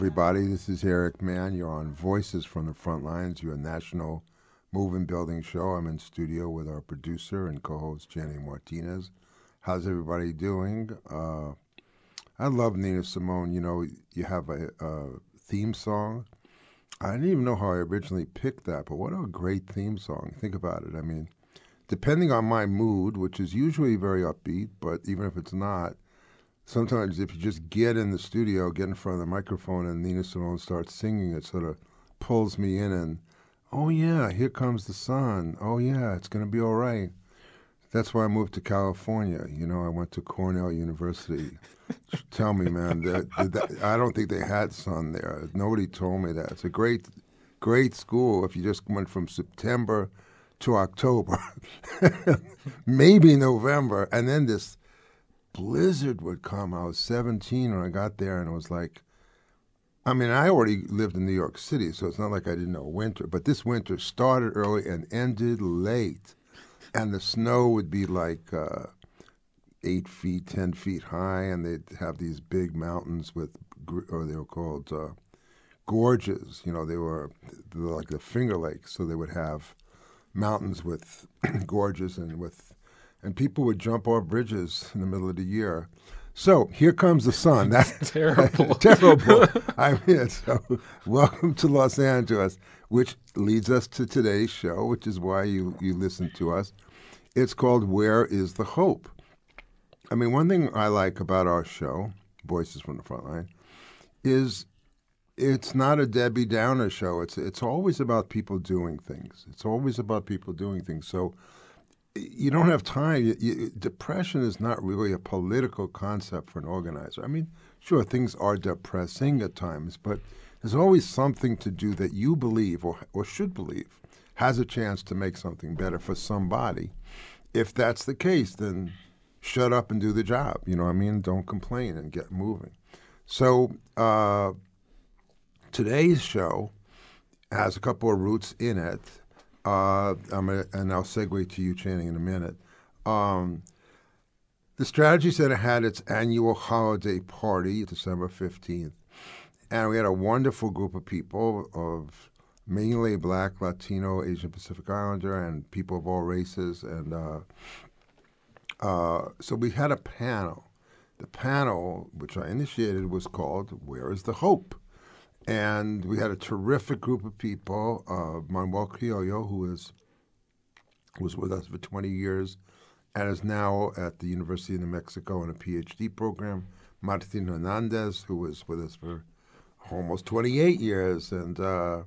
Everybody, this is Eric Mann. You're on Voices from the Front Lines, your national move and building show. I'm in studio with our producer and co host, Jenny Martinez. How's everybody doing? Uh, I love Nina Simone. You know, you have a, a theme song. I didn't even know how I originally picked that, but what a great theme song. Think about it. I mean, depending on my mood, which is usually very upbeat, but even if it's not, sometimes if you just get in the studio, get in front of the microphone, and Nina Simone starts singing, it sort of pulls me in and, oh yeah, here comes the sun. Oh yeah, it's going to be all right. That's why I moved to California. You know, I went to Cornell University. Tell me, man, that, that, I don't think they had sun there. Nobody told me that. It's a great, great school if you just went from September to October, maybe November, and then this blizzard would come. I was 17 when I got there, and it was like, I mean, I already lived in New York City, so it's not like I didn't know winter. But this winter started early and ended late, and the snow would be like uh, eight feet, ten feet high, and they'd have these big mountains with, or they were called uh, gorges. You know, they were, they were like the Finger Lakes, so they would have mountains with gorges and with, and people would jump off bridges in the middle of the year. So here comes the sun. That's Terrible. terrible. I mean, so welcome to Los Angeles, which leads us to today's show, which is why you you listen to us. It's called "Where Is the Hope." I mean, one thing I like about our show, Voices from the Frontline, is it's not a Debbie Downer show. It's it's always about people doing things. It's always about people doing things. So you don't have time. You, you, depression is not really a political concept for an organizer. I mean, sure, things are depressing at times, but there's always something to do that you believe or or should believe has a chance to make something better for somebody. If that's the case, then shut up and do the job. You know what I mean? Don't complain and get moving. So uh, today's show has a couple of roots in it. Uh, and I'll segue to you, Channing, in a minute. Um, the Strategy Center had its annual holiday party, December 15th, and we had a wonderful group of people of mainly Black, Latino, Asian Pacific Islander, and people of all races. And uh, uh, so we had a panel. The panel, which I initiated, was called "Where Is the Hope?" And we had a terrific group of people. Uh, Manuel Criollo, who is was with us for 20 years and is now at the University of New Mexico in a PhD program. Martin Hernandez, who was with us for almost 28 years, and uh,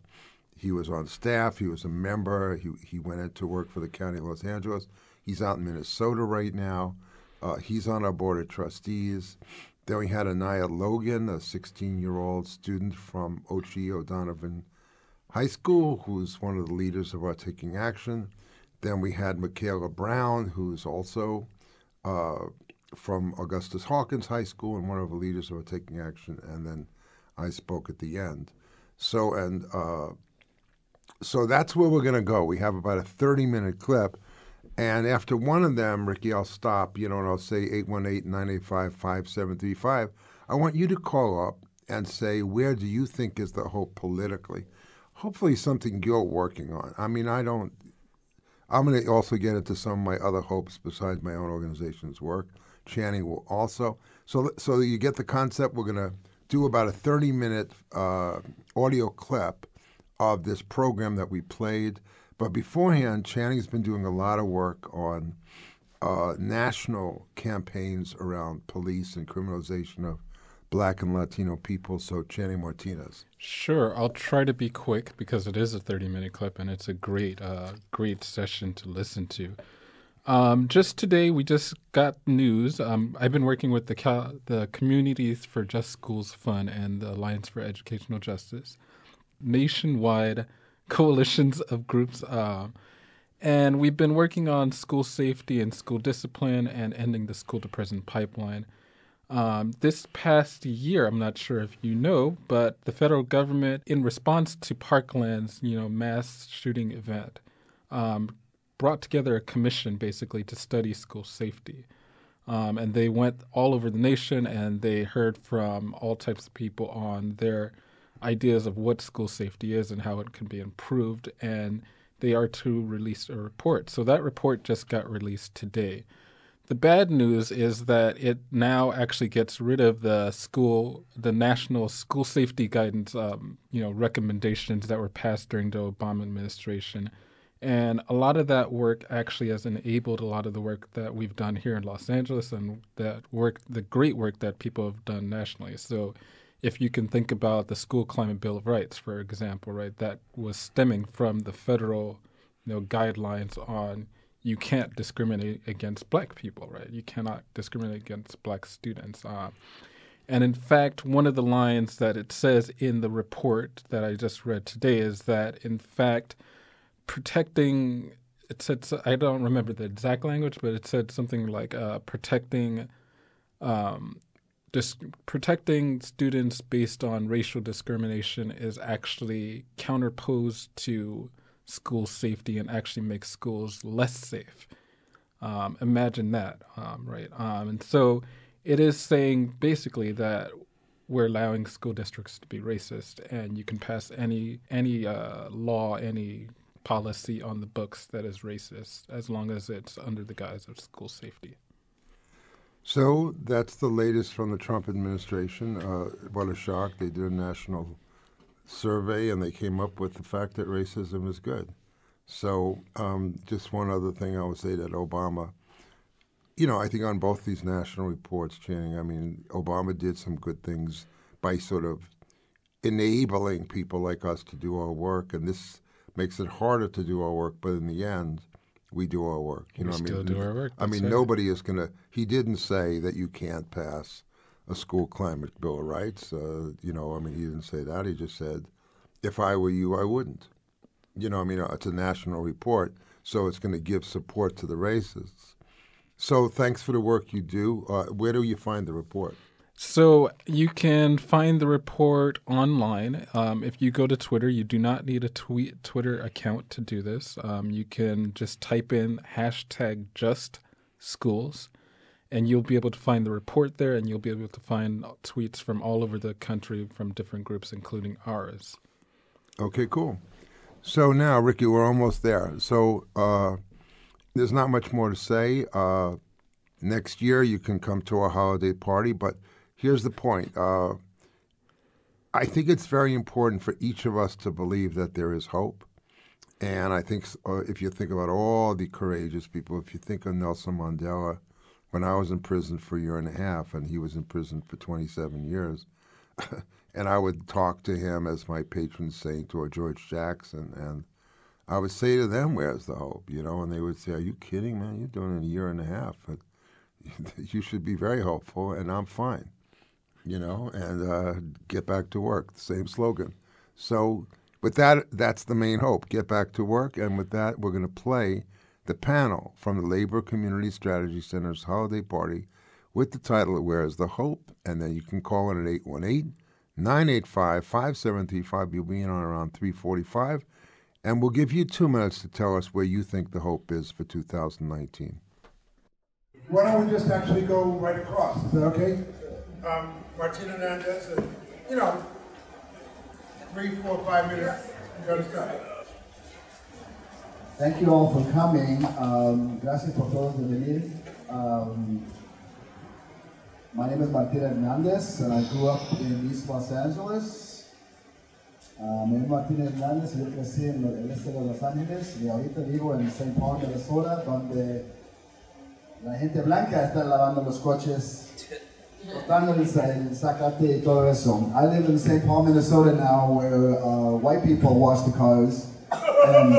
he was on staff. He was a member. He, he went into work for the County of Los Angeles. He's out in Minnesota right now. Uh, he's on our board of trustees. Then we had Anaya Logan, a 16 year old student from Ochi O'Donovan High School, who's one of the leaders of Art Taking Action. Then we had Makayla Brown, who's also uh, from Augustus Hawkins High School and one of the leaders of Art Taking Action. And then I spoke at the end. So, and uh, so that's where we're going to go. We have about a 30 minute clip. And after one of them, Ricky, I'll stop, you know, and I'll say 818 985 5735. I want you to call up and say, where do you think is the hope politically? Hopefully, something you're working on. I mean, I don't, I'm going to also get into some of my other hopes besides my own organization's work. Channing will also. So, so you get the concept. We're going to do about a 30 minute uh, audio clip of this program that we played. But beforehand, Channing's been doing a lot of work on uh, national campaigns around police and criminalization of black and Latino people. So, Channing Martinez. Sure, I'll try to be quick because it is a 30 minute clip and it's a great, uh, great session to listen to. Um, just today, we just got news. Um, I've been working with the Cal- the Communities for Just Schools Fund and the Alliance for Educational Justice, nationwide coalitions of groups, uh, and we've been working on school safety and school discipline and ending the school to prison pipeline. Um, this past year, I'm not sure if you know, but the federal government, in response to Parkland's, you know, mass shooting event, um, brought together a commission basically to study school safety. Um, and they went all over the nation and they heard from all types of people on their ideas of what school safety is and how it can be improved. And they are to release a report. So that report just got released today. The bad news is that it now actually gets rid of the school, the national school safety guidance, um, you know, recommendations that were passed during the Obama administration, and a lot of that work actually has enabled a lot of the work that we've done here in Los Angeles, and that work, the great work that people have done nationally. So, if you can think about the School Climate Bill of Rights, for example, right, that was stemming from the federal, you know, guidelines on you can't discriminate against black people, right? You cannot discriminate against black students. Uh, and in fact, one of the lines that it says in the report that I just read today is that, in fact, protecting it said I don't remember the exact language, but it said something like uh, protecting um, dis- protecting students based on racial discrimination is actually counterposed to school safety and actually makes schools less safe. Um, imagine that, um, right? Um, and so it is saying basically that we're allowing school districts to be racist, and you can pass any any uh, law, any policy on the books that is racist, as long as it's under the guise of school safety. So that's the latest from the Trump administration. Uh, what a shock! They did a national survey and they came up with the fact that racism is good. So, um, just one other thing I would say that Obama, you know, I think on both these national reports, Channing, I mean, Obama did some good things by sort of enabling people like us to do our work, and this makes it harder to do our work. But in the end, we do our work. You we know, still I mean, do our work. I mean, nobody is going to. He didn't say that you can't pass a school climate bill of rights. Uh, you know, I mean, he didn't say that. He just said, if I were you, I wouldn't. You know, I mean, it's a national report, so it's going to give support to the racists. So thanks for the work you do. Uh, where do you find the report? So you can find the report online. Um, if you go to Twitter, you do not need a tweet Twitter account to do this. Um, you can just type in hashtag just schools and you'll be able to find the report there, and you'll be able to find tweets from all over the country from different groups, including ours. Okay, cool. So now, Ricky, we're almost there. So uh, there's not much more to say. Uh, next year, you can come to our holiday party, but here's the point. Uh, I think it's very important for each of us to believe that there is hope. And I think uh, if you think about all the courageous people, if you think of Nelson Mandela, when I was in prison for a year and a half, and he was in prison for 27 years. and I would talk to him as my patron saint or George Jackson, and I would say to them, "Where's the hope?" You know, and they would say, "Are you kidding, man? You're doing it in a year and a half. But you should be very hopeful." And I'm fine, you know, and uh, get back to work. The same slogan. So with that, that's the main hope: get back to work. And with that, we're going to play the panel from the Labor Community Strategy Center's holiday party with the title Where is the Hope? And then you can call in at 818 985 5735. You'll be in on around 345. And we'll give you two minutes to tell us where you think the hope is for 2019. Why don't we just actually go right across? Is that okay? Um, Martina Hernandez, uh, you know, three, four, five minutes. You start. Thank you all for coming. Um, gracias por todos venir. Um, my name is Martina Hernandez, and I grew up in East Los Angeles. Uh, me llamo Martina Hernandez, yo crecí en el este de Los Ángeles y ahorita vivo en St. Paul, Minnesota, donde la gente blanca está lavando los coches, y todo eso. I live in St. Paul, Minnesota now, where uh, white people wash the cars. And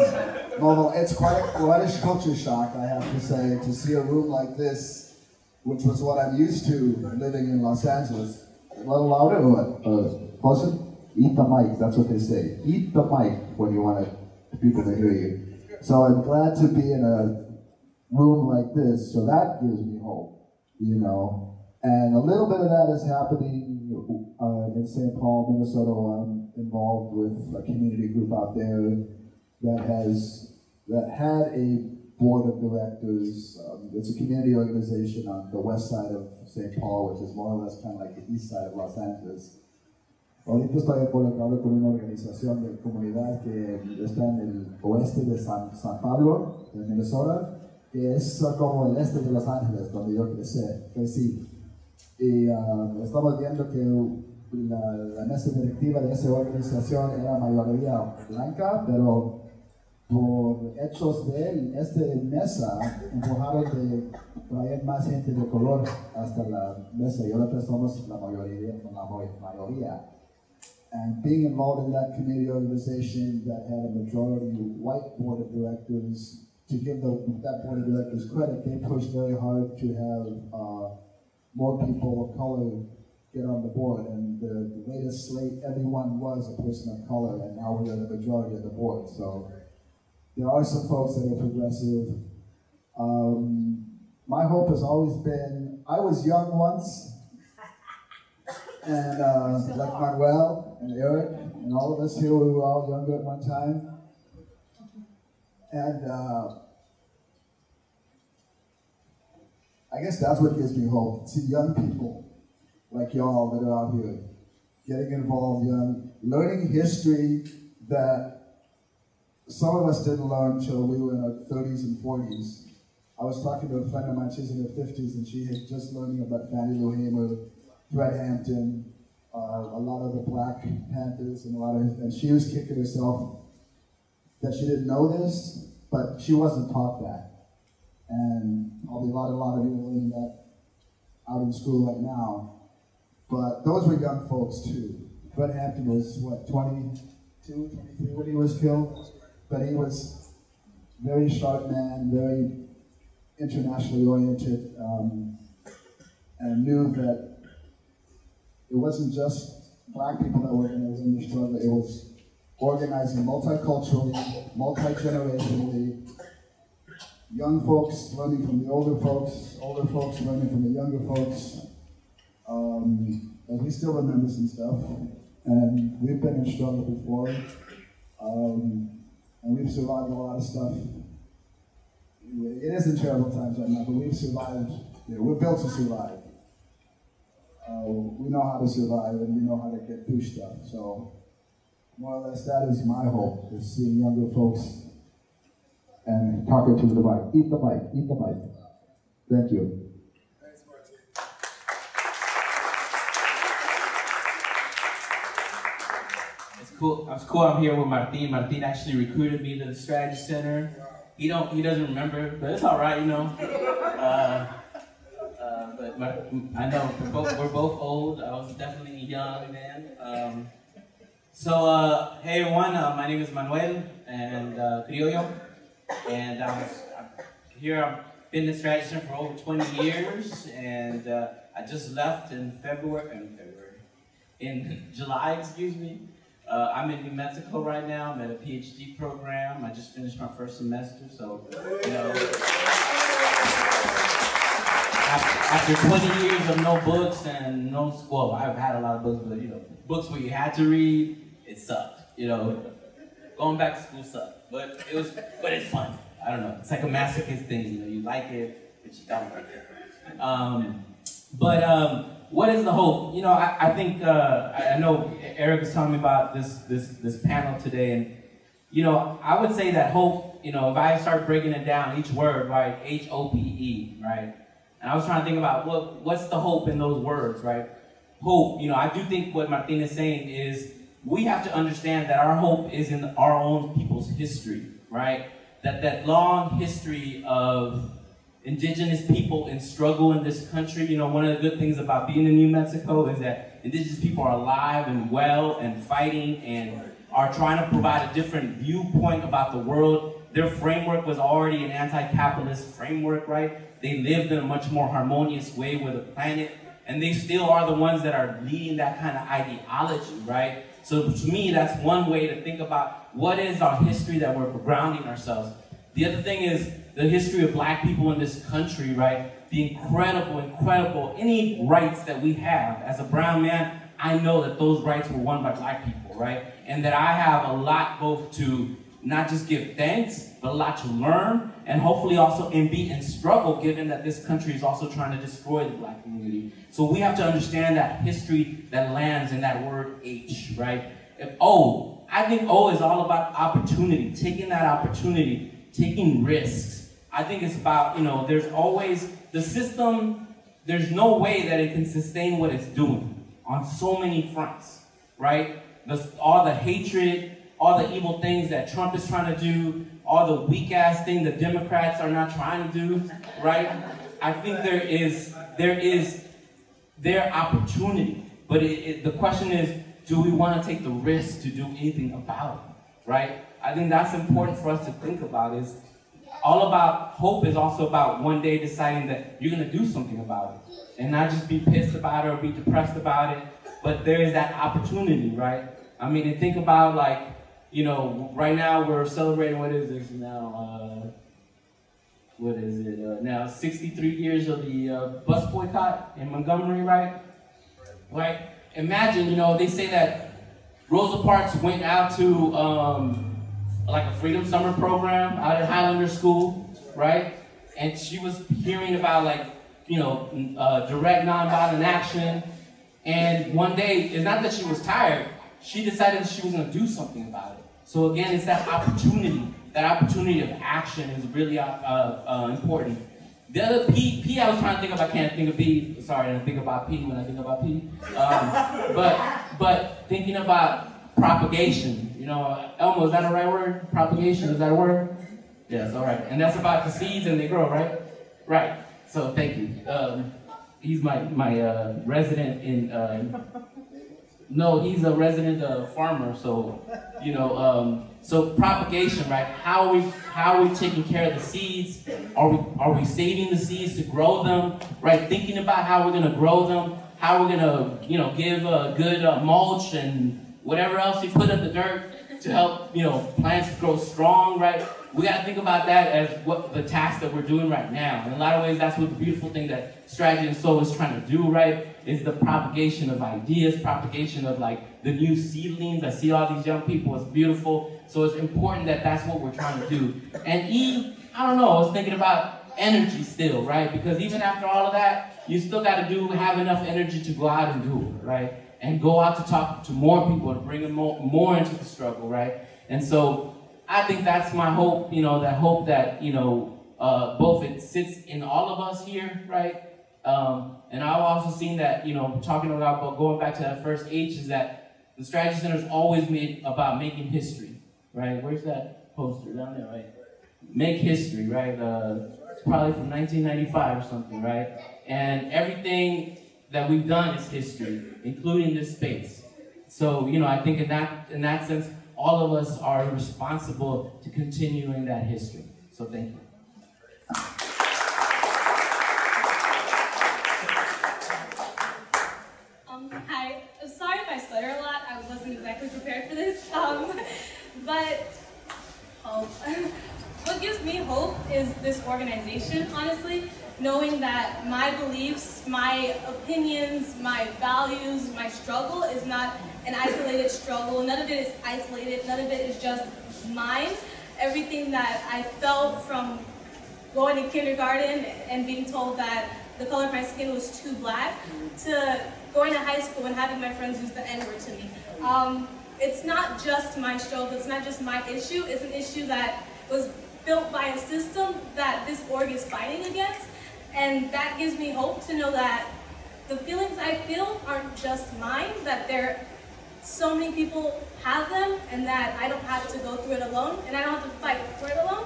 although it's quite a, quite a culture shock, I have to say, to see a room like this, which was what I'm used to living in Los Angeles. A little louder or what? Closer? Eat the mic, that's what they say. Eat the mic when you want it, people to hear you. So I'm glad to be in a room like this, so that gives me hope, you know. And a little bit of that is happening uh, in St. Paul, Minnesota, I'm involved with a community group out there that has that had a board of directors. Um, it's a community organization on the west side of St. Paul, which is more or less kind of like the east side of Los Angeles. Ahorita estoy involucrado con una organización de comunidad que está en el oeste de San, San Pablo, de Minnesota, que es como el este de Los Ángeles, donde yo crecí. crecí. Y uh, estamos viendo que la, mesa directiva de esa organización era mayoría blanca, pero por hechos de esta mesa empujaron de traer más gente de color hasta la mesa y ahora somos la mayoría, la mayoría. And being involved in that community organization that had a majority white board of directors, to give the, that board of directors credit, they pushed very hard to have uh, more people of color get on the board. And the, the latest slate, everyone was a person of color, and now we are the majority of the board. So there are some folks that are progressive. Um, my hope has always been I was young once, and uh, like Manuel and Eric and all of us here, we were all younger at one time. And uh, I guess that's what gives me hope. See young people like y'all that are out here getting involved young, learning history that some of us didn't learn until we were in our 30s and 40s. I was talking to a friend of mine, she's in her 50s, and she had just learning about Fannie Lou Hamer, Fred Hampton, uh, a lot of the Black Panthers, and a lot of, and she was kicking herself that she didn't know this, but she wasn't taught that. And probably a lot, a lot of you are learning that out in school right now. But those were young folks too. Fred Hampton was what, 22, 23 when he was killed? But he was very sharp man, very internationally oriented, um, and knew that it wasn't just black people that were organizing the struggle, it was organizing multiculturally, multi-generationally, young folks learning from the older folks, older folks learning from the younger folks. Um, and we still remember some stuff, and we've been in struggle before, um, and we've survived a lot of stuff. It is in terrible times right now, but we've survived. Yeah, we're built to survive. Uh, we know how to survive, and we know how to get through stuff. So, more or less, that is my hope: is seeing younger folks and talk it to the mic. Eat the mic. Eat the mic. Thank you. Thanks, It's cool. It's cool. I'm here with Martin. Martin actually recruited me to the strategy center. He don't. He doesn't remember, but it's all right, you know. Uh, uh, but Mar- I know we're both, we're both old. I was definitely a young then. Um, so uh, hey everyone, uh, my name is Manuel and uh, Criollo, and I was I'm here. I've been in strategy center for over 20 years, and uh, I just left in February. In February, in July, excuse me. Uh, I'm in New Mexico right now. I'm at a PhD program. I just finished my first semester, so you know. After, after 20 years of no books and no school, I've had a lot of books, but you know, books where you had to read, it sucked, you know. Going back to school sucked, but it was, but it's fun. I don't know. It's like a masochist thing. You know, you like it, but you don't like it. Um, but um, what is the hope? You know, I, I think uh, I I know Eric was telling me about this this this panel today, and you know, I would say that hope. You know, if I start breaking it down, each word, right? H O P E, right? And I was trying to think about what what's the hope in those words, right? Hope. You know, I do think what Martin is saying is we have to understand that our hope is in our own people's history, right? That that long history of indigenous people in struggle in this country. You know, one of the good things about being in New Mexico is that indigenous people are alive and well and fighting and are trying to provide a different viewpoint about the world. Their framework was already an anti-capitalist framework, right? They lived in a much more harmonious way with the planet, and they still are the ones that are leading that kind of ideology, right? So to me, that's one way to think about what is our history that we're grounding ourselves. The other thing is the history of black people in this country, right? The incredible, incredible, any rights that we have. As a brown man, I know that those rights were won by black people, right? And that I have a lot both to not just give thanks, but a lot to learn, and hopefully also and be in struggle, given that this country is also trying to destroy the black community. So we have to understand that history that lands in that word H, right? If O, I think O is all about opportunity, taking that opportunity, taking risks. I think it's about, you know, there's always the system, there's no way that it can sustain what it's doing on so many fronts, right? The, all the hatred, all the evil things that Trump is trying to do, all the weak ass thing the Democrats are not trying to do, right? I think there is there is their opportunity, but it, it, the question is, do we want to take the risk to do anything about it, right? I think that's important for us to think about. Is all about hope is also about one day deciding that you're to do something about it and not just be pissed about it or be depressed about it, but there is that opportunity, right? I mean, and think about like, you know, right now we're celebrating, what is this now? Uh, what is it? Uh, now, 63 years of the uh, bus boycott in Montgomery, right? Right? Imagine, you know, they say that Rosa Parks went out to um, like a Freedom Summer program out at Highlander School, right? And she was hearing about like, you know, uh, direct nonviolent action. And one day, it's not that she was tired, she decided she was going to do something about it. So again, it's that opportunity. That opportunity of action is really uh, uh, important. The other P, P I was trying to think of, I can't think of P. Sorry, I think about P when I think about P. Um, but, but thinking about propagation, you know, Elmo, is that a right word? Propagation, is that a word? Yes, all right. And that's about the seeds and they grow, right? Right. So thank you. Um, he's my, my uh, resident in, uh, no, he's a resident uh, farmer, so, you know, um, so propagation, right? How are we how are we taking care of the seeds? Are we are we saving the seeds to grow them? Right? Thinking about how we're gonna grow them, how we're gonna you know give a good uh, mulch and whatever else you put in the dirt to help you know plants grow strong, right? We gotta think about that as what the task that we're doing right now. In a lot of ways, that's what the beautiful thing that Strategy and Soul is trying to do, right? Is the propagation of ideas, propagation of like the new seedlings. I see all these young people. It's beautiful. So it's important that that's what we're trying to do. And E, I don't know. I was thinking about energy still, right? Because even after all of that, you still got to do have enough energy to go out and do it, right? And go out to talk to more people to bring them more, more into the struggle, right? And so I think that's my hope. You know, that hope that you know uh, both it sits in all of us here, right? Um, and I've also seen that, you know, talking about going back to that first H is that the strategy center is always made about making history, right? Where's that poster down there, right? Make history, right? Uh, probably from 1995 or something, right? And everything that we've done is history, including this space. So, you know, I think in that in that sense, all of us are responsible to continuing that history. So thank you. Um, hi. I'm Sorry if I stutter a lot. I wasn't exactly prepared for this. Um, but hope. what gives me hope is this organization, honestly. Knowing that my beliefs, my opinions, my values, my struggle is not an isolated struggle. None of it is isolated. None of it is just mine. Everything that I felt from going to kindergarten and being told that the color of my skin was too black to going to high school and having my friends use the N-word to me. Um, it's not just my struggle, it's not just my issue, it's an issue that was built by a system that this org is fighting against. And that gives me hope to know that the feelings I feel aren't just mine, that there so many people have them and that I don't have to go through it alone and I don't have to fight for it alone.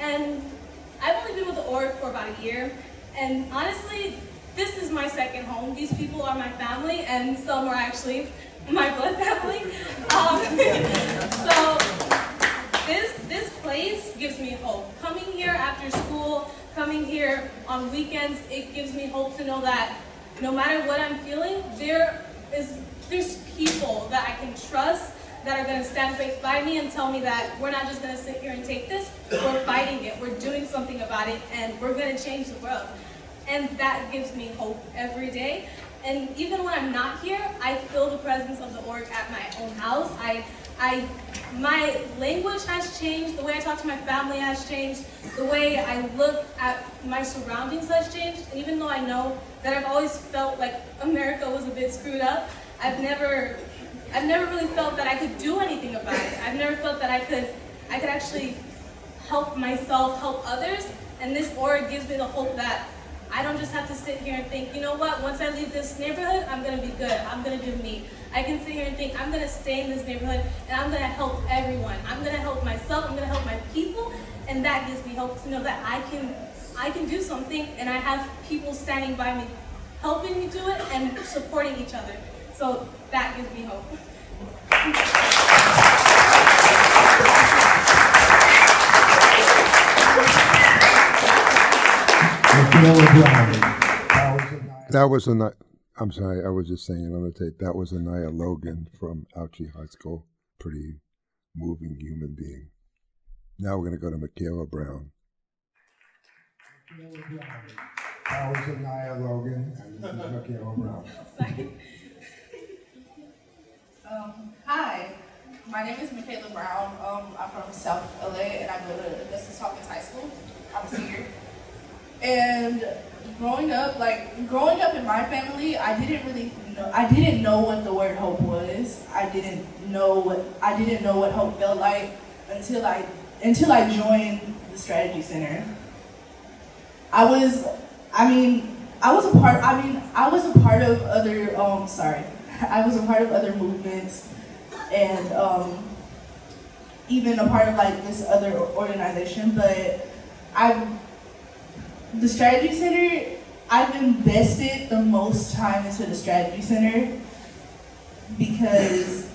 And I've only been with the org for about a year and honestly, this is my second home. These people are my family and some are actually my blood family. Um, so place gives me hope. Coming here after school, coming here on weekends, it gives me hope to know that no matter what I'm feeling, there is there's people that I can trust that are going to stand by me and tell me that we're not just going to sit here and take this, we're fighting it, we're doing something about it, and we're going to change the world. And that gives me hope every day. And even when I'm not here, I feel the presence of the org at my own house. I, I, my language has changed, the way I talk to my family has changed, the way I look at my surroundings has changed. And even though I know that I've always felt like America was a bit screwed up, I've never, I've never really felt that I could do anything about it. I've never felt that I could, I could actually help myself, help others. And this org gives me the hope that I don't just have to sit here and think, you know what, once I leave this neighborhood, I'm gonna be good, I'm gonna do me. I can sit here and think, I'm gonna stay in this neighborhood and I'm gonna help everyone. I'm gonna help myself, I'm gonna help my people, and that gives me hope to know that I can, I can do something and I have people standing by me, helping me do it and supporting each other. So that gives me hope. That was a night. I'm sorry, I was just saying on the tape. That was Anaya Logan from Ouchie High School. Pretty moving human being. Now we're going to go to Makayla Brown. That was Anaya Logan, and this is Makayla Brown. Um, hi, my name is Makayla Brown. Um, I'm from South LA and I go to Augustus Hawkins High School. I'm a senior. And growing up, like growing up in my family, I didn't really know. I didn't know what the word hope was. I didn't know what I didn't know what hope felt like until I until I joined the strategy center. I was, I mean, I was a part. I mean, I was a part of other. Um, sorry, I was a part of other movements, and um, even a part of like this other organization. But I the strategy center, I've invested the most time into the strategy center because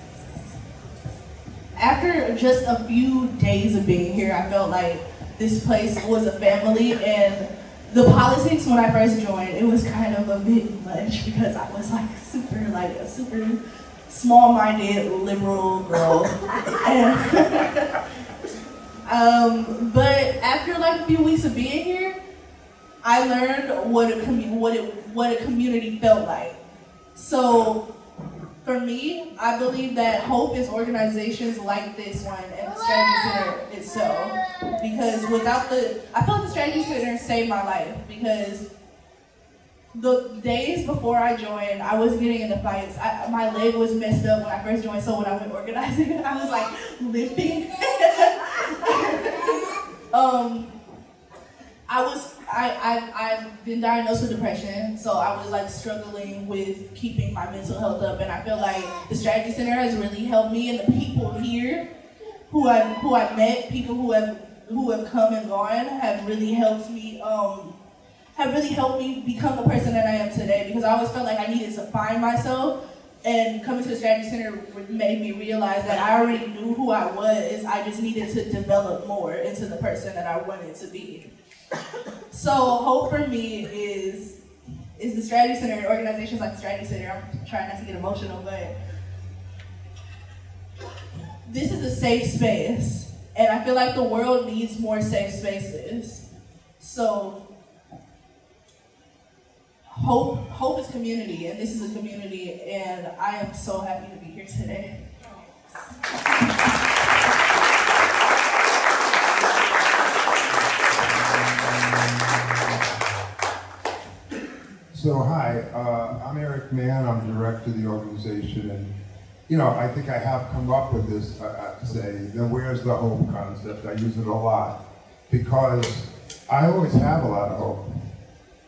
after just a few days of being here, I felt like this place was a family and the politics when I first joined, it was kind of a bit much because I was like super like a super small-minded liberal girl. and, um, but after like a few weeks of being here, I learned what a commu- what it what a community felt like. So for me, I believe that hope is organizations like this one and the strategy center itself. Because without the I feel like the strategy center saved my life because the days before I joined, I was getting into fights. I, my leg was messed up when I first joined, so when I went organizing, I was like limping. um, I was I, I I've been diagnosed with depression, so I was like struggling with keeping my mental health up, and I feel like the strategy center has really helped me, and the people here who I who I met, people who have who have come and gone, have really helped me um have really helped me become the person that I am today. Because I always felt like I needed to find myself, and coming to the strategy center made me realize that I already knew who I was. I just needed to develop more into the person that I wanted to be. So hope for me is is the strategy center and organizations like the strategy center. I'm trying not to get emotional, but this is a safe space, and I feel like the world needs more safe spaces. So hope hope is community, and this is a community, and I am so happy to be here today. So hi, uh, I'm Eric Mann. I'm director of the organization, and you know I think I have come up with this. Uh, have to say the "Where's the Hope" concept. I use it a lot because I always have a lot of hope.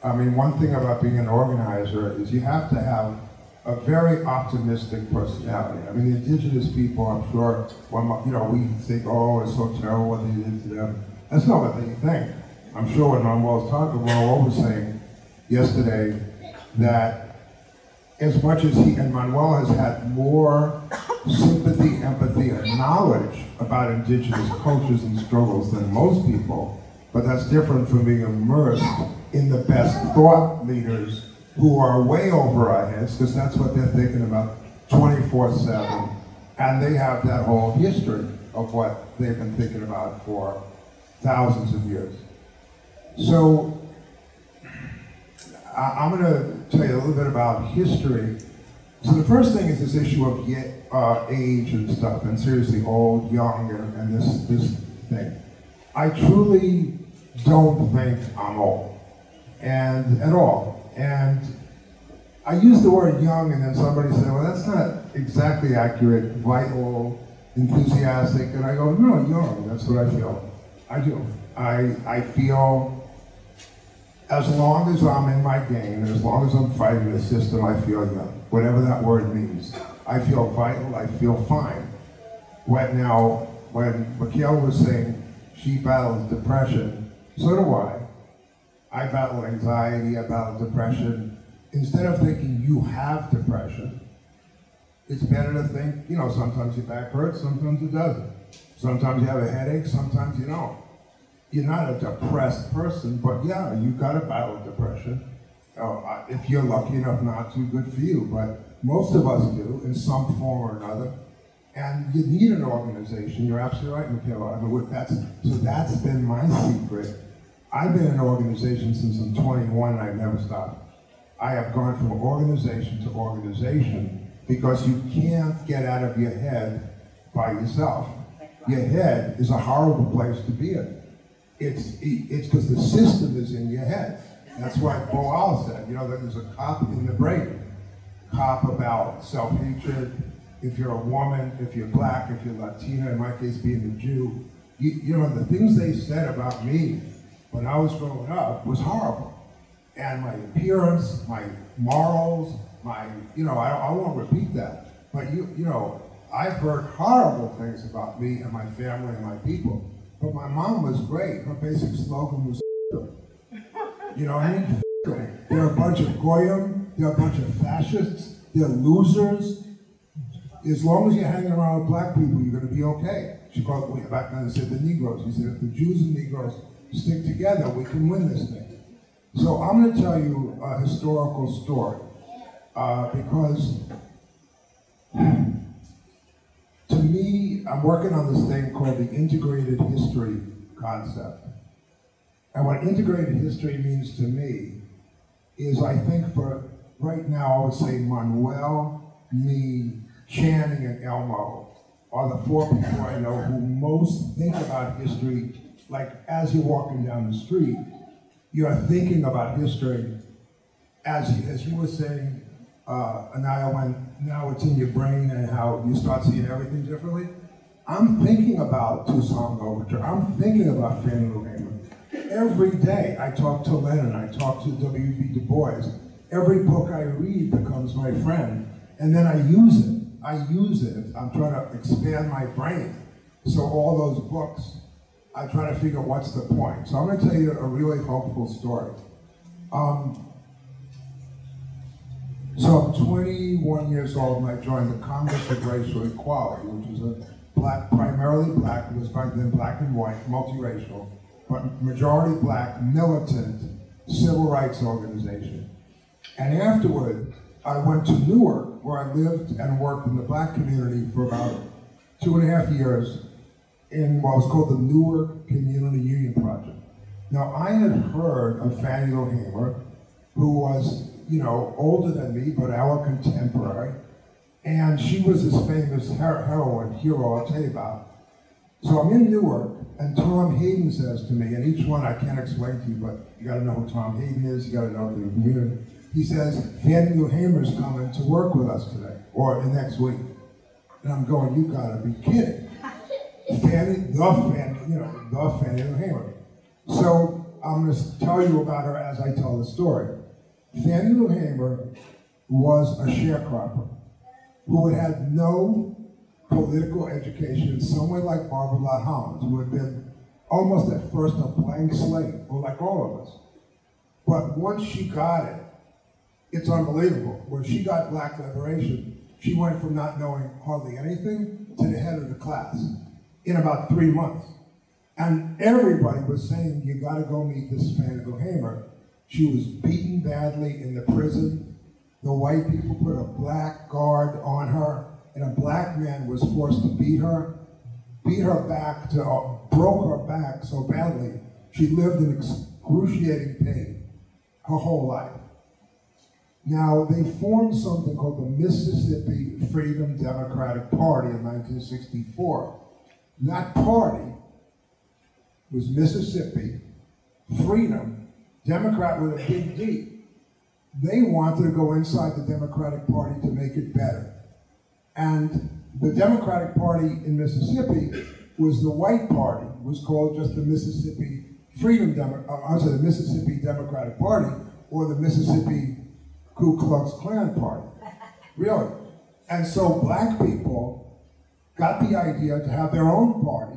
I mean, one thing about being an organizer is you have to have a very optimistic personality. I mean, the indigenous people, I'm sure, when you know, we think, oh, it's so terrible what they did to them. That's not what they think. I'm sure what Manuel's talking, Manuel was saying yesterday that as much as he and Manuel has had more sympathy, empathy, and knowledge about indigenous cultures and struggles than most people, but that's different from being immersed in the best thought leaders who are way over our heads, because that's what they're thinking about 24-7. And they have that whole history of what they've been thinking about for thousands of years. So I, am going to tell you a little bit about history. So the first thing is this issue of yet, uh, age and stuff, and seriously, old, young, and, and this this thing. I truly don't think I'm old, and at all. And I use the word young, and then somebody said, "Well, that's not exactly accurate. Vital, enthusiastic," and I go, "No, young. That's what I feel. I do. I I feel." As long as I'm in my game, as long as I'm fighting the system, I feel young. Whatever that word means. I feel vital, I feel fine. When now, when Mikhail was saying she battles depression, so do I. I battle anxiety, I battle depression. Instead of thinking you have depression, it's better to think, you know, sometimes your back hurts, sometimes it doesn't. Sometimes you have a headache, sometimes you don't you're not a depressed person, but yeah, you got a battle depression. Uh, if you're lucky enough not to, good for you. But most of us do in some form or another. And you need an organization. You're absolutely right, Makayla. I mean, that's, so that's been my secret. I've been in an organization since I'm 21 and I've never stopped. I have gone from organization to organization because you can't get out of your head by yourself. Your head is a horrible place to be in. It's it's because the system is in your head. That's why Boal said, you know, there's a cop in the brain. Cop about self-hatred. If you're a woman, if you're black, if you're Latina, in my case being a Jew, you, you know, the things they said about me when I was growing up was horrible. And my appearance, my morals, my, you know, I, I won't repeat that. But you, you know, I've heard horrible things about me and my family and my people. But my mom was great. Her basic slogan was You know what I mean? They're a bunch of goyim, they're a bunch of fascists, they're losers. As long as you're hanging around with black people, you're going to be okay. She called me back then, and said the Negroes. He said, if the Jews and Negroes stick together, we can win this thing. So I'm going to tell you a historical story uh, because to me, I'm working on this thing called the integrated history concept. And what integrated history means to me is I think for right now, I would say Manuel, me, Channing, and Elmo are the four people I know who most think about history like as you're walking down the street, you're thinking about history as, as you were saying, uh, Anaya, when now it's in your brain and how you start seeing everything differently. I'm thinking about Toussaint Louverture. I'm thinking about Fannie Lou Hamer. Every day I talk to Lenin, I talk to W.B. Du Bois. Every book I read becomes my friend, and then I use it. I use it. I'm trying to expand my brain. So all those books, I try to figure out what's the point. So I'm going to tell you a really hopeful story. Um, so I'm 21 years old and I joined the Congress of Racial Equality, which is a black, primarily black, it was back then black and white, multiracial, but majority black, militant civil rights organization. And afterward, I went to Newark, where I lived and worked in the black community for about two and a half years in what was called the Newark Community Union Project. Now, I had heard of Fannie Lou Hamer, who was you know, older than me, but our contemporary. And she was this famous her- heroine, hero I'll tell you about. So I'm in Newark, and Tom Hayden says to me, and each one I can't explain to you, but you gotta know who Tom Hayden is, you gotta know the community. he says, Fannie Lou Hamer's coming to work with us today, or the next week. And I'm going, you gotta be kidding. Fannie, the Fannie, you know, the Fannie Lou Hamer. So I'm gonna tell you about her as I tell the story. Fannie Lou Hamer was a sharecropper who had no political education in some way like Barbara Lott Holland, who had been almost at first a blank slate, or like all of us. But once she got it, it's unbelievable. When she got black liberation, she went from not knowing hardly anything to the head of the class in about three months. And everybody was saying, you gotta go meet this Fannie Hamer. She was beaten badly in the prison. The white people put a black guard on her, and a black man was forced to beat her, beat her back to, uh, broke her back so badly, she lived in excruciating pain her whole life. Now, they formed something called the Mississippi Freedom Democratic Party in 1964. That party was Mississippi, freedom, Democrat with a big D. They wanted to go inside the Democratic Party to make it better. And the Democratic Party in Mississippi was the white party, was called just the Mississippi Freedom Demo- uh, I'm sorry, the Mississippi Democratic Party or the Mississippi Ku Klux Klan Party. Really. And so black people got the idea to have their own party,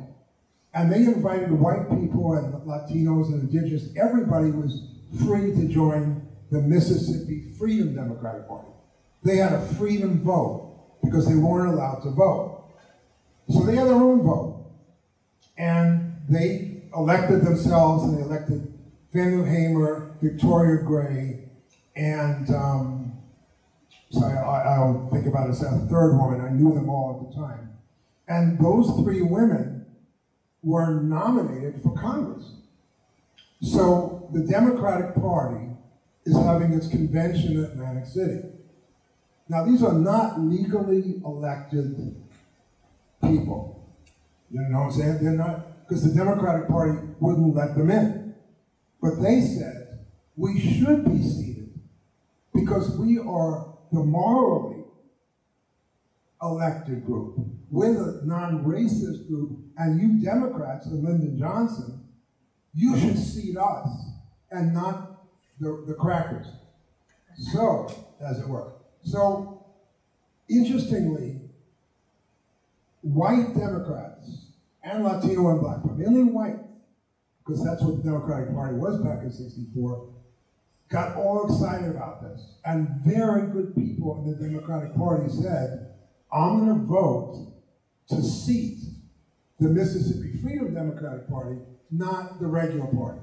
and they invited white people and Latinos and indigenous, everybody was free to join the Mississippi Freedom Democratic Party. They had a freedom vote because they weren't allowed to vote. So they had their own vote. And they elected themselves and they elected Fannie Hamer, Victoria Gray, and um, so I, I, I'll think about it as a third woman. I knew them all at the time. And those three women were nominated for Congress. So the Democratic Party is having its convention at Atlantic City. Now, these are not legally elected people. You know what I'm saying? They're not, because the Democratic Party wouldn't let them in. But they said, we should be seated because we are the morally elected group. We're the non-racist group, and you Democrats and Lyndon Johnson, you should seat us and not the, the crackers. So, as it were. So, interestingly, white Democrats and Latino and black, but mainly white, because that's what the Democratic Party was back in 64, got all excited about this. And very good people in the Democratic Party said, I'm going to vote to seat the Mississippi Freedom Democratic Party, not the regular party,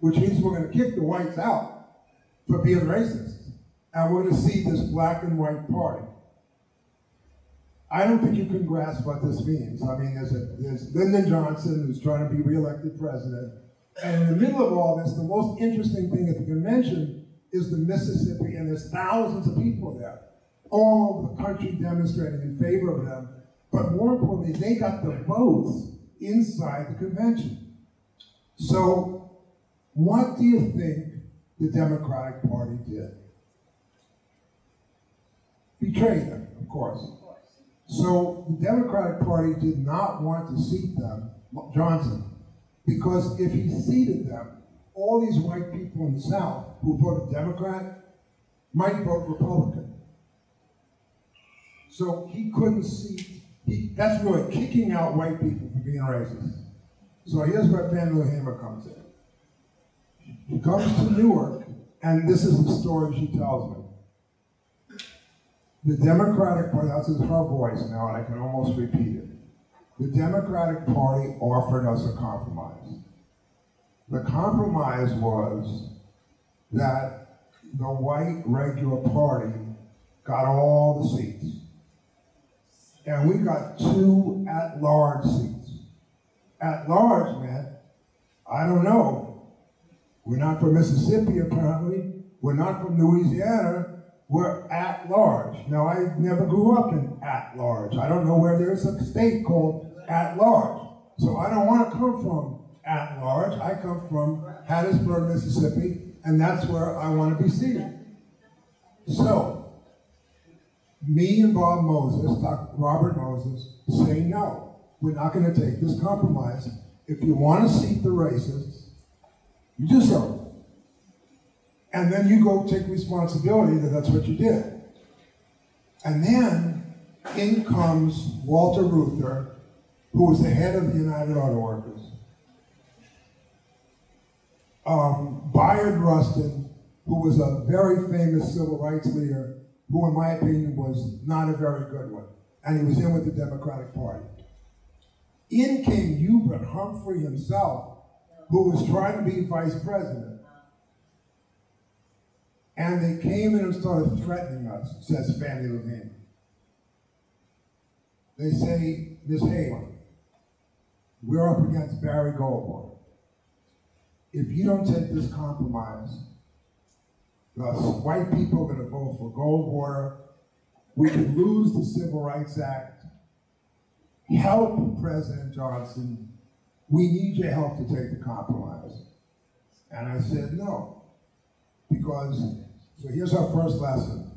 which means we're going to kick the whites out for being racist. And we're going to see this black and white party. I don't think you can grasp what this means. I mean, there's, a, there's Lyndon Johnson who's trying to be reelected president. And in the middle of all this, the most interesting thing at the convention is the Mississippi, and there's thousands of people there, all over the country demonstrating in favor of them. But more importantly, they got the votes inside the convention. So, what do you think the Democratic Party did? Betrayed them, of course. So the Democratic Party did not want to seat them, Johnson, because if he seated them, all these white people in the South who voted Democrat might vote Republican. So he couldn't seat, he, that's really kicking out white people for being racist. So here's where Lou Hamer comes in. She comes to Newark, and this is the story she tells me. The Democratic Party, this is her voice now, and I can almost repeat it. The Democratic Party offered us a compromise. The compromise was that the white regular party got all the seats. And we got two at large seats. At large meant, I don't know, we're not from Mississippi apparently, we're not from Louisiana, we're at large. Now, I never grew up in at large. I don't know where there's a state called at large. So I don't want to come from at large. I come from Hattiesburg, Mississippi, and that's where I want to be seated. So, me and Bob Moses, Dr. Robert Moses, say no. We're not going to take this compromise. If you want to seat the racists, you do so. And then you go take responsibility that that's what you did. And then in comes Walter Reuther, who was the head of the United Auto Workers. Um, Bayard Rustin, who was a very famous civil rights leader, who in my opinion was not a very good one. And he was in with the Democratic Party. In came Hubert Humphrey himself, who was trying to be vice president. And they came in and started threatening us, says Fannie Levine. They say, Ms. Hamer, we're up against Barry Goldwater. If you don't take this compromise, the white people are going to vote for Goldwater. We could lose the Civil Rights Act. Help President Johnson. We need your help to take the compromise. And I said no. Because, so here's our first lesson.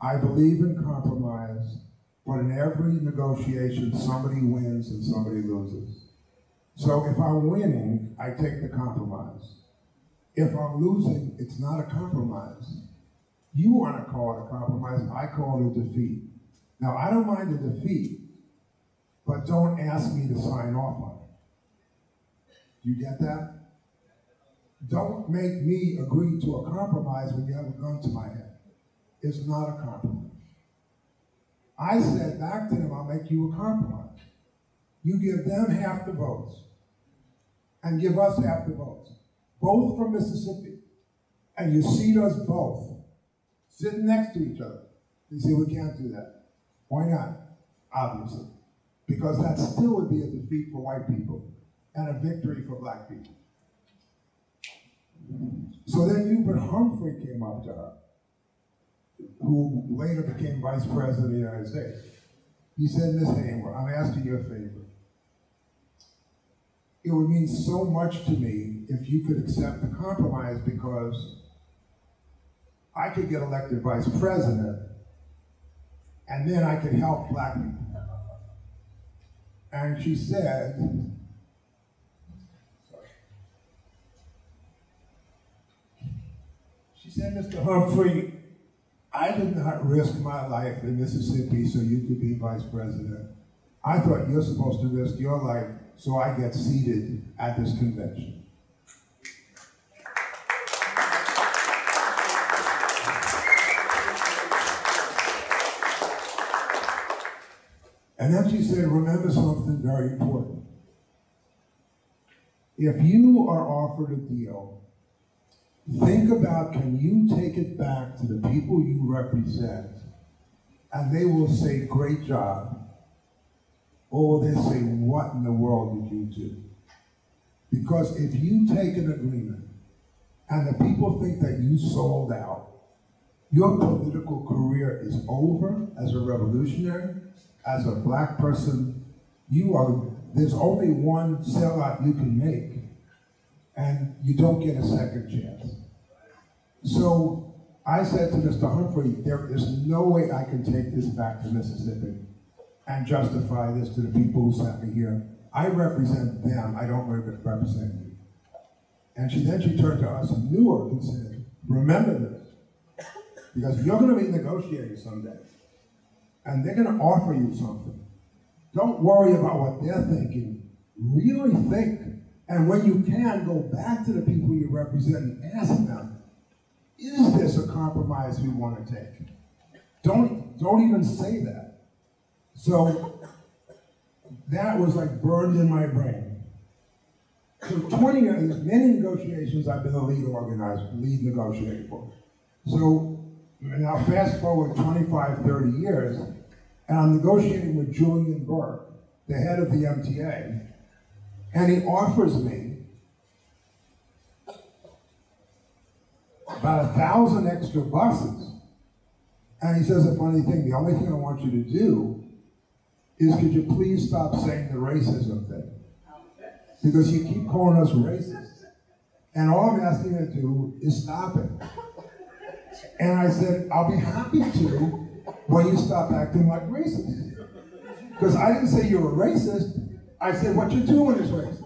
I believe in compromise, but in every negotiation, somebody wins and somebody loses. So if I'm winning, I take the compromise. If I'm losing, it's not a compromise. You want to call it a compromise, I call it a defeat. Now, I don't mind a defeat, but don't ask me to sign off on it. You get that? Don't make me agree to a compromise when you have a gun to my head. It's not a compromise. I said back to them, I'll make you a compromise. You give them half the votes and give us half the votes, both from Mississippi. And you seat us both sitting next to each other. You say, we can't do that. Why not? Obviously. Because that still would be a defeat for white people and a victory for black people. So then Hubert Humphrey came up to her, who later became vice president of the United States. He said, Miss Hamer, I'm asking you a favor. It would mean so much to me if you could accept the compromise because I could get elected vice president and then I could help black people. And she said, she said, Mr. Humphrey, I did not risk my life in Mississippi so you could be vice president. I thought you're supposed to risk your life so I get seated at this convention. And then she said, remember something very important. If you are offered a deal, think about can you take it back to the people you represent and they will say, great job. Or they say, what in the world did you do? Because if you take an agreement and the people think that you sold out, your political career is over as a revolutionary, as a black person, you are, there's only one sellout you can make, and you don't get a second chance. So I said to Mr. Humphrey, there is no way I can take this back to Mississippi and justify this to the people who sent me here. I represent them, I don't represent you. And she then she turned to us in Newark and said, remember this, because you're going to be negotiating someday and they're going to offer you something. Don't worry about what they're thinking. Really think. And when you can, go back to the people you represent and ask them, is this a compromise we want to take? Don't, don't even say that. So that was like burned in my brain. So 20 years, many negotiations I've been the lead organizer, lead negotiator for. So now fast forward 25, 30 years, and I'm negotiating with Julian Burke, the head of the MTA, and he offers me about a thousand extra buses. And he says a funny thing, the only thing I want you to do is could you please stop saying the racism thing? Because you keep calling us racist. And all I'm asking you to do is stop it. And I said, I'll be happy to when you stop acting like racist. Because I didn't say you're a racist. I said what you're doing is racist.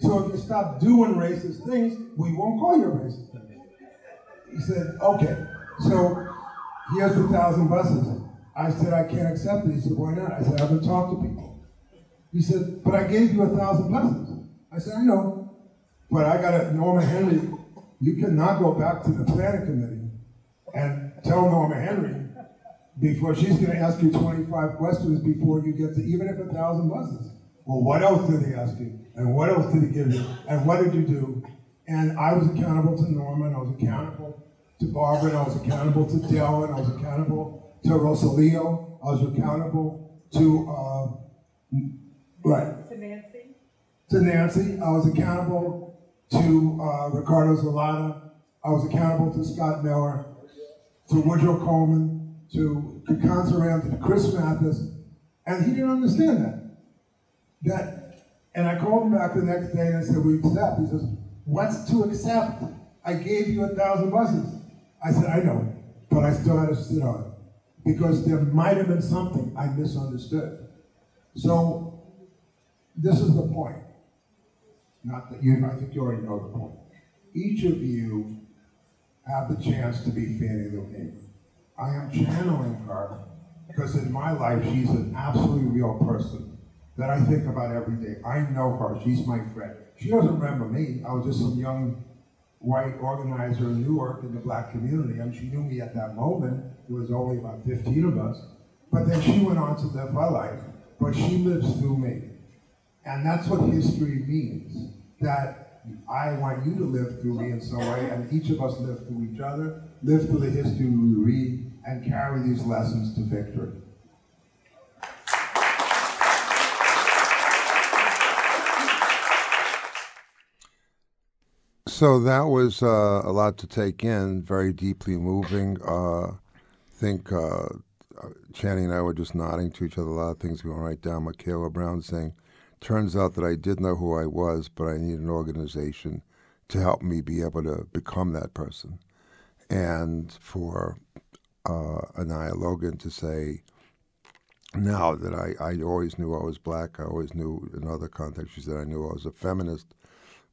So if you stop doing racist things, we won't call you a racist. He said, okay. So here's the thousand buses. I said, I can't accept it. He said, why not? I said, I haven't talked to people. He said, but I gave you a thousand buses. I said, I know. But I got a Norma Henry. You cannot go back to the planning committee and tell Norma Henry before she's going to ask you 25 questions before you get to even if a thousand buses. Well, what else did he ask you? And what else did he give you? And what did you do? And I was accountable to Norma, and I was accountable to Barbara, and I was accountable to Dell, and I was accountable to Rosalio. I was accountable to, uh, right. To Nancy. To Nancy. I was accountable to uh, Ricardo Zelada. I was accountable to Scott Miller, to Woodrow Coleman, to Saran, to Chris Mathis, and he didn't understand that. That, and I called him back the next day and I said, we accept. He says, what's to accept? I gave you a thousand buses. I said, I know, but I still had to sit on it because there might have been something I misunderstood. So this is the point. Not that you, I think you already know the point. Each of you have the chance to be Fannie Lou Hamer. I am channeling her because in my life she's an absolutely real person that I think about every day. I know her. She's my friend. She doesn't remember me. I was just some young white organizer in Newark in the black community, and she knew me at that moment. There was only about 15 of us. But then she went on to live her life, but she lives through me. And that's what history means. That I want you to live through me in some way, and each of us live through each other, live through the history we read, and carry these lessons to victory. So that was uh, a lot to take in, very deeply moving. Uh, I think uh, Channing and I were just nodding to each other. A lot of things we went right down. Makayla Brown saying, "Turns out that I did know who I was, but I need an organization to help me be able to become that person." And for uh, Anaya Logan to say, now that I, I always knew I was black, I always knew in other contexts, she said I knew I was a feminist,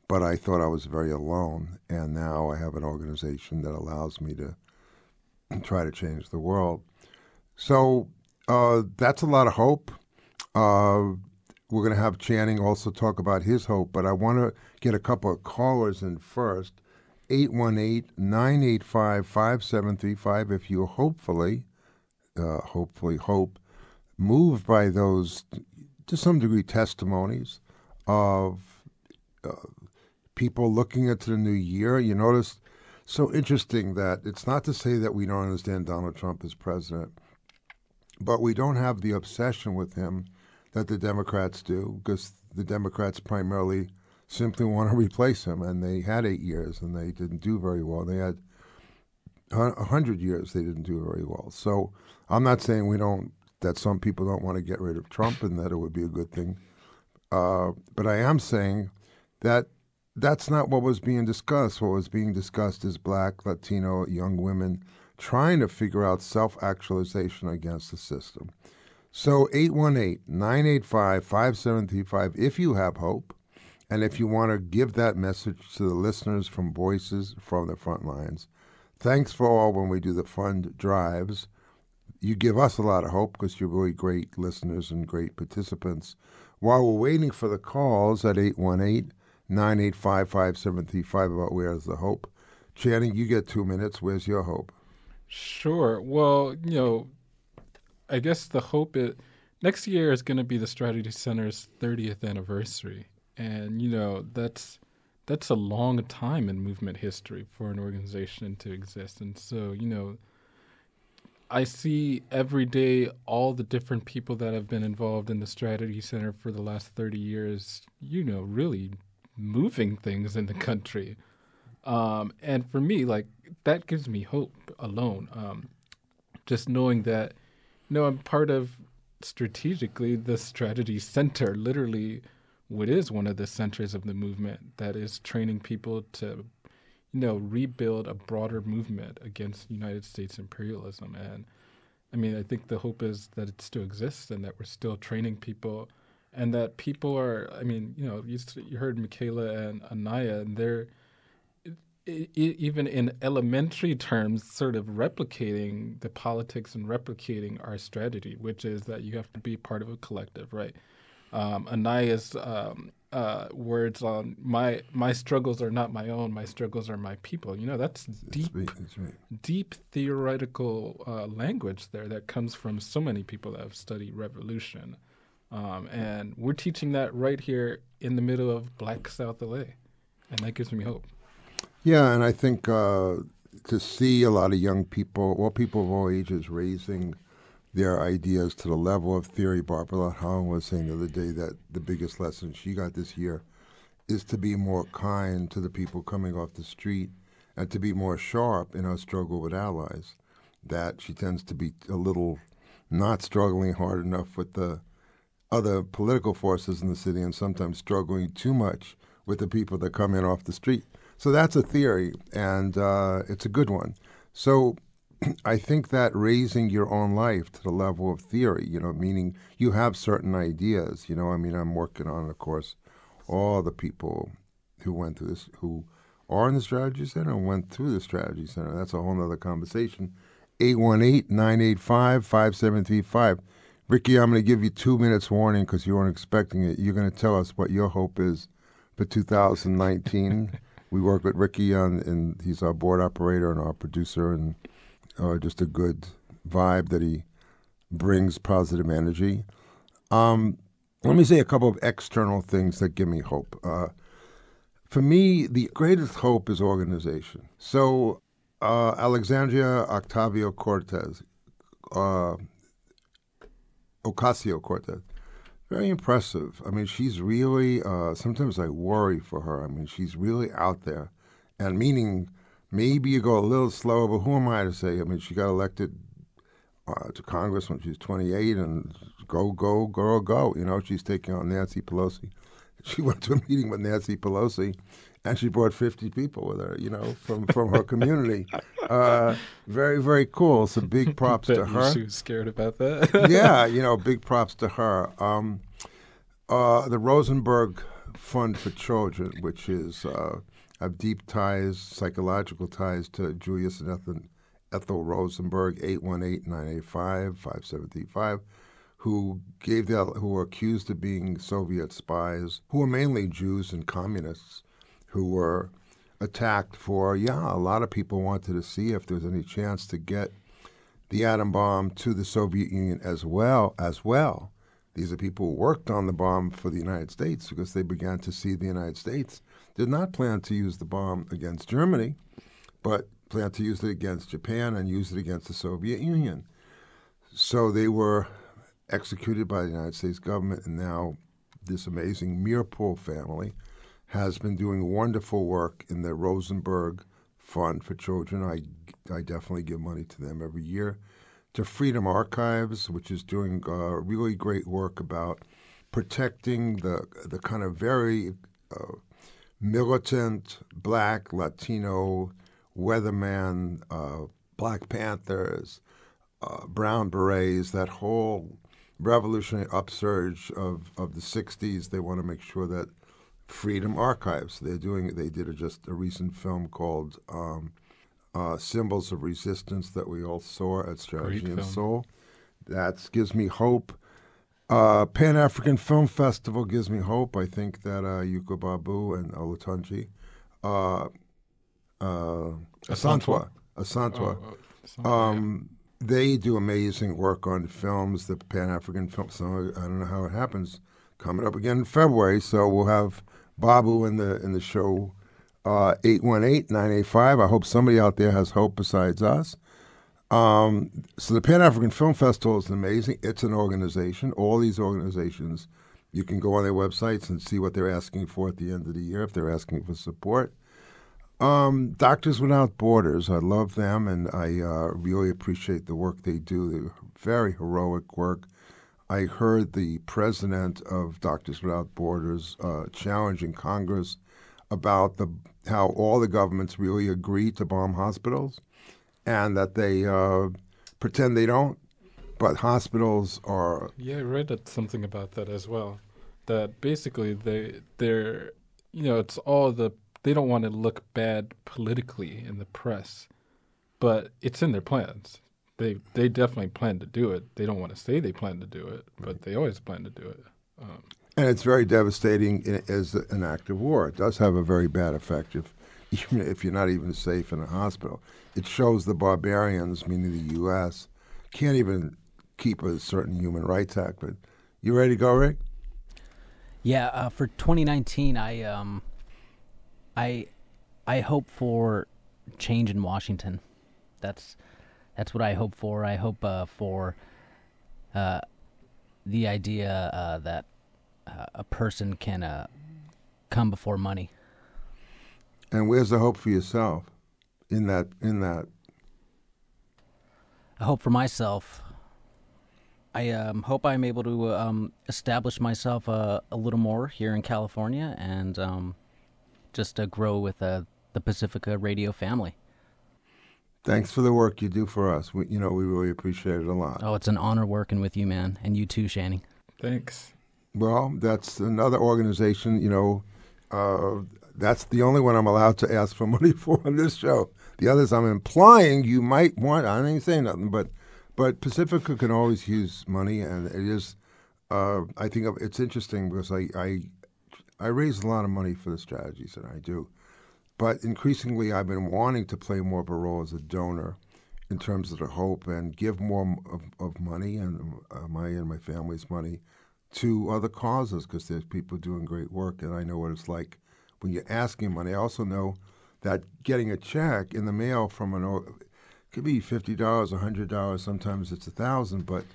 but I thought I was very alone. And now I have an organization that allows me to try to change the world. So uh, that's a lot of hope. Uh, we're going to have Channing also talk about his hope, but I want to get a couple of callers in first. 818-985-5735 if you hopefully uh, hopefully hope moved by those to some degree testimonies of uh, people looking into the new year you notice so interesting that it's not to say that we don't understand Donald Trump as president but we don't have the obsession with him that the Democrats do because the Democrats primarily simply want to replace him. And they had eight years and they didn't do very well. They had a hundred years they didn't do very well. So I'm not saying we don't that some people don't want to get rid of Trump and that it would be a good thing. Uh, but I am saying that that's not what was being discussed. What was being discussed is black, Latino, young women trying to figure out self actualization against the system. So 818 985 5735, if you have hope, and if you want to give that message to the listeners from Voices from the Front Lines, thanks for all when we do the fund drives. You give us a lot of hope because you're really great listeners and great participants. While we're waiting for the calls at 818 985 5735 about where's the hope, Channing, you get two minutes. Where's your hope? Sure. Well, you know, I guess the hope is next year is going to be the Strategy Center's 30th anniversary. And you know that's that's a long time in movement history for an organization to exist. And so you know i see every day all the different people that have been involved in the strategy center for the last 30 years you know really moving things in the country. Um, and for me like that gives me hope alone. Um, just knowing that know i'm part of strategically the strategy center literally what is one of the centers of the movement that is training people to you know, rebuild a broader movement against United States imperialism. And I mean, I think the hope is that it still exists and that we're still training people, and that people are. I mean, you know, you, you heard Makayla and Anaya, and they're even in elementary terms, sort of replicating the politics and replicating our strategy, which is that you have to be part of a collective, right? Um, Anaya's um, uh, words on my my struggles are not my own, my struggles are my people. You know, that's deep, That's right, that's right. deep theoretical uh, language there that comes from so many people that have studied revolution, um, and we're teaching that right here in the middle of Black South LA, and that gives me hope. Yeah, and I think uh, to see a lot of young people, well, people of all ages, raising their ideas to the level of theory. Barbara Hong was saying the other day that the biggest lesson she got this year is to be more kind to the people coming off the street and to be more sharp in our struggle with allies. That she tends to be a little not struggling hard enough with the other political forces in the city and sometimes struggling too much with the people that come in off the street. So that's a theory, and uh, it's a good one. So I think that raising your own life to the level of theory, you know, meaning you have certain ideas, you know, I mean, I'm working on, of course, all the people who went through this, who are in the Strategy Center and went through the Strategy Center. That's a whole other conversation. 818 985 5735. Ricky, I'm going to give you two minutes warning because you weren't expecting it. You're going to tell us what your hope is for 2019. we work with Ricky on, and he's our board operator and our producer, and uh, just a good vibe that he brings positive energy. Um, let me say a couple of external things that give me hope. Uh, for me, the greatest hope is organization. So, uh, Alexandria Octavio Cortez, uh, Ocasio Cortez, very impressive. I mean, she's really, uh, sometimes I worry for her. I mean, she's really out there. And meaning, maybe you go a little slower, but who am I to say? I mean, she got elected uh, to Congress when she was 28, and go, go, girl, go. You know, she's taking on Nancy Pelosi. She went to a meeting with Nancy Pelosi, and she brought 50 people with her, you know, from, from her community. Uh, very, very cool. So big props to her She was scared about that. yeah, you know, big props to her. Um, uh, the Rosenberg Fund for Children, which is uh, have deep ties, psychological ties to Julius and Ethel, Ethel Rosenberg, 818-985-5735, who gave the, who were accused of being Soviet spies, who were mainly Jews and communists, who were attacked for, yeah, a lot of people wanted to see if there was any chance to get the atom bomb to the Soviet Union as well as well. These are people who worked on the bomb for the United States because they began to see the United States did not plan to use the bomb against Germany, but planned to use it against Japan and use it against the Soviet Union. So they were executed by the United States government, and now this amazing Meeropol family has been doing wonderful work in the Rosenberg Fund for Children. I, I definitely give money to them every year. To Freedom Archives, which is doing uh, really great work about protecting the the kind of very uh, militant black, Latino, weatherman, uh, Black Panthers, uh, Brown Berets, that whole revolutionary upsurge of, of the 60s. They want to make sure that Freedom Archives, they're doing, they did a, just a recent film called um, uh, Symbols of Resistance that we all saw at Strategy Great and film. Soul. That gives me hope. Uh, Pan African Film Festival gives me hope. I think that uh, Ayuko Babu and Olatunji, uh, uh, Asantewa, Asantewa, Oh, oh, um, they do amazing work on films. The Pan African Film. So I don't know how it happens. Coming up again in February, so we'll have Babu in the in the show. Uh, 818-985. I hope somebody out there has hope besides us. Um, so the Pan African Film Festival is amazing. It's an organization. All these organizations, you can go on their websites and see what they're asking for at the end of the year if they're asking for support. Um, Doctors Without Borders, I love them and I uh, really appreciate the work they do. They're very heroic work. I heard the president of Doctors Without Borders uh, challenging Congress about the how all the governments really agree to bomb hospitals, and that they uh, pretend they don't. But hospitals are Yeah, I read something about that as well. That basically they they're you know it's all the they don't want to look bad politically in the press, but it's in their plans. They they definitely plan to do it. They don't want to say they plan to do it, but they always plan to do it. Um, And it's very devastating in, as an act of war. It does have a very bad effect if, even if you're not even safe in a hospital. It shows the barbarians, meaning the U.S., can't even keep a certain human rights act. But you ready to go, Rick? Yeah, uh, for 2019, I um, I I hope for change in Washington. That's that's what I hope for. I hope uh, for uh, the idea uh, that uh, a person can uh, come before money. And where's the hope for yourself in that? In that, I hope for myself. I um, hope I'm able to um, establish myself uh, a little more here in California and um, just uh, grow with uh, the Pacifica Radio family. thanks for the work you do for us. We, you know, we really appreciate it a lot. Oh, it's an honor working with you, man, and you too, Shanny. thanks. Well, that's another organization. You know, uh, that's the only one I'm allowed to ask for money for on this show. The others, I'm implying you might want. I ain't saying nothing, but but Pacifica can always use money, and it is. Uh, I think it's interesting because I, I I raise a lot of money for the strategies that I do, but increasingly I've been wanting to play more of a role as a donor in terms of the hope and give more of, of money and uh, my and my family's money to other causes because there's people doing great work, and I know what it's like when you're asking money. I also know that getting a check in the mail from an could be fifty dollars, hundred dollars, sometimes it's a thousand, but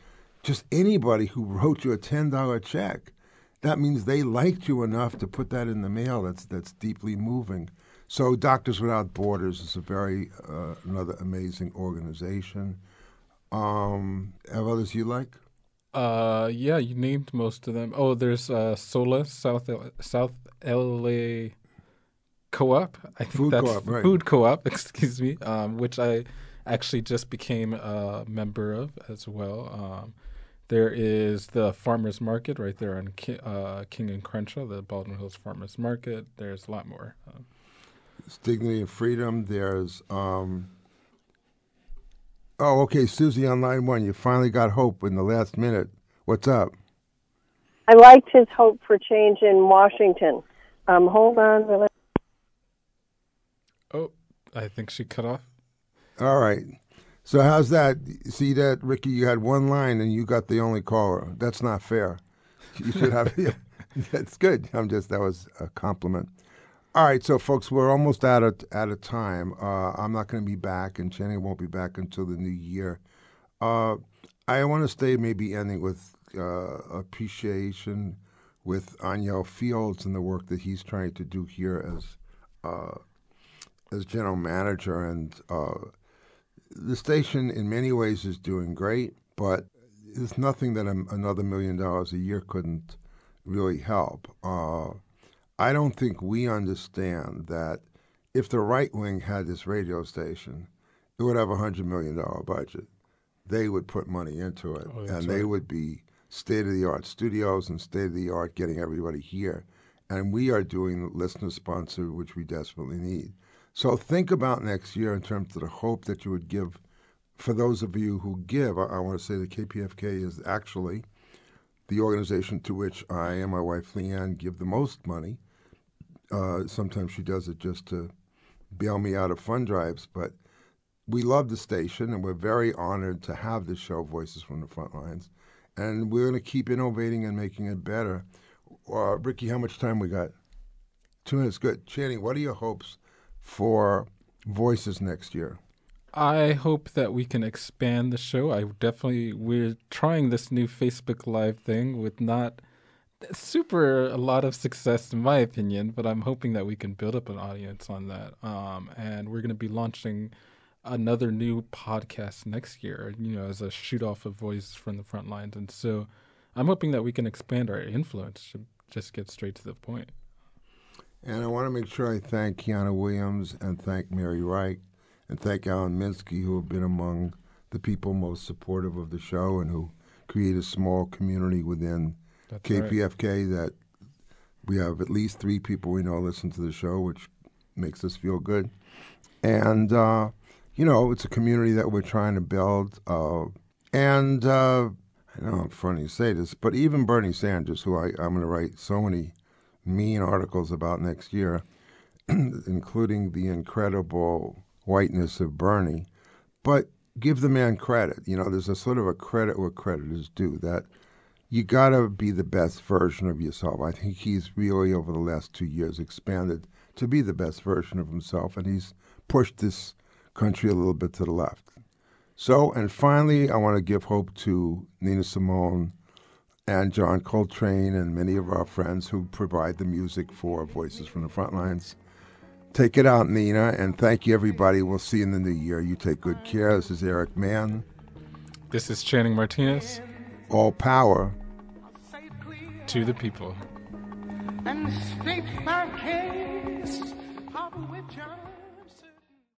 just anybody who wrote you a ten dollar check, that means they liked you enough to put that in the mail. That's that's deeply moving. So Doctors Without Borders is a very uh, another amazing organization. Um, have others you like? Uh, yeah, you named most of them. Oh, there's uh, Sola South L- South LA Co-op. I think Food that's Co-op, right. Food Co-op. Excuse me. Um, which I actually just became a member of as well. Um, there is the farmers market right there on Ki- uh, King and Crenshaw, the Baldwin Hills Farmers Market. There's a lot more. Um, It's Dignity and Freedom. There's um Oh, okay, Susie on line one. You finally got hope in the last minute. What's up? I liked his hope for change in Washington. Um, hold on. a minute. oh, I think she cut off. All right. So how's that? See that, Ricky? You had one line and you got the only caller. That's not fair. You should have. that's good. I'm just that was a compliment. All right, so folks, we're almost out of out of time. Uh, I'm not going to be back, and Channing won't be back until the new year. Uh, I want to stay, maybe ending with uh, appreciation with Aniel Fields and the work that he's trying to do here as uh, as general manager, and uh, the station in many ways is doing great, but it's nothing that a, another million dollars a year couldn't really help. Uh, I don't think we understand that if the right wing had this radio station, it would have a hundred million dollar budget. They would put money into it, Oh, and they right. would be state of the art studios and state of the art getting everybody here. And we are doing listener sponsored, which we desperately need. So think about next year in terms of the hope that you would give for those of you who give. I, I want to say that KPFK is actually the organization to which I and my wife Lian give the most money. Uh, sometimes she does it just to bail me out of fund drives, but we love the station and we're very honored to have this show, Voices from the Front Lines. And we're going to keep innovating and making it better. Uh, Ricky, how much time we got? Two minutes, good. Channing, what are your hopes for Voices next year? I hope that we can expand the show. I definitely we're trying this new Facebook Live thing with not super a lot of success in my opinion, but I'm hoping that we can build up an audience on that. Um, and we're going to be launching another new podcast next year, you know, as a shoot off of Voices from the front lines. And so I'm hoping that we can expand our influence to just get straight to the point. And I want to make sure I thank Kiana Williams and thank Mary Wright and thank Alan Minsky, who have been among the people most supportive of the show and who create a small community within That's right. KPFK that we have at least three people we know listen to the show, which makes us feel good. And, uh, you know, it's a community that we're trying to build. Uh, and uh, I know it's funny to say this, but even Bernie Sanders, who I, I'm going to write so many mean articles about next year, including the incredible whiteness of Bernie, but give the man credit. You know, there's a sort of a credit where credit is due that you got to be the best version of yourself. I think he's really, over the last two years, expanded to be the best version of himself, and he's pushed this country a little bit to the left. So, and finally, I want to give hope to Nina Simone and John Coltrane and many of our friends who provide the music for Voices from the Frontlines. Take it out, Nina, and thank you, everybody. We'll see you in the new year. You take good care. This is Eric Mann. This is Channing Martinez. All power to the people.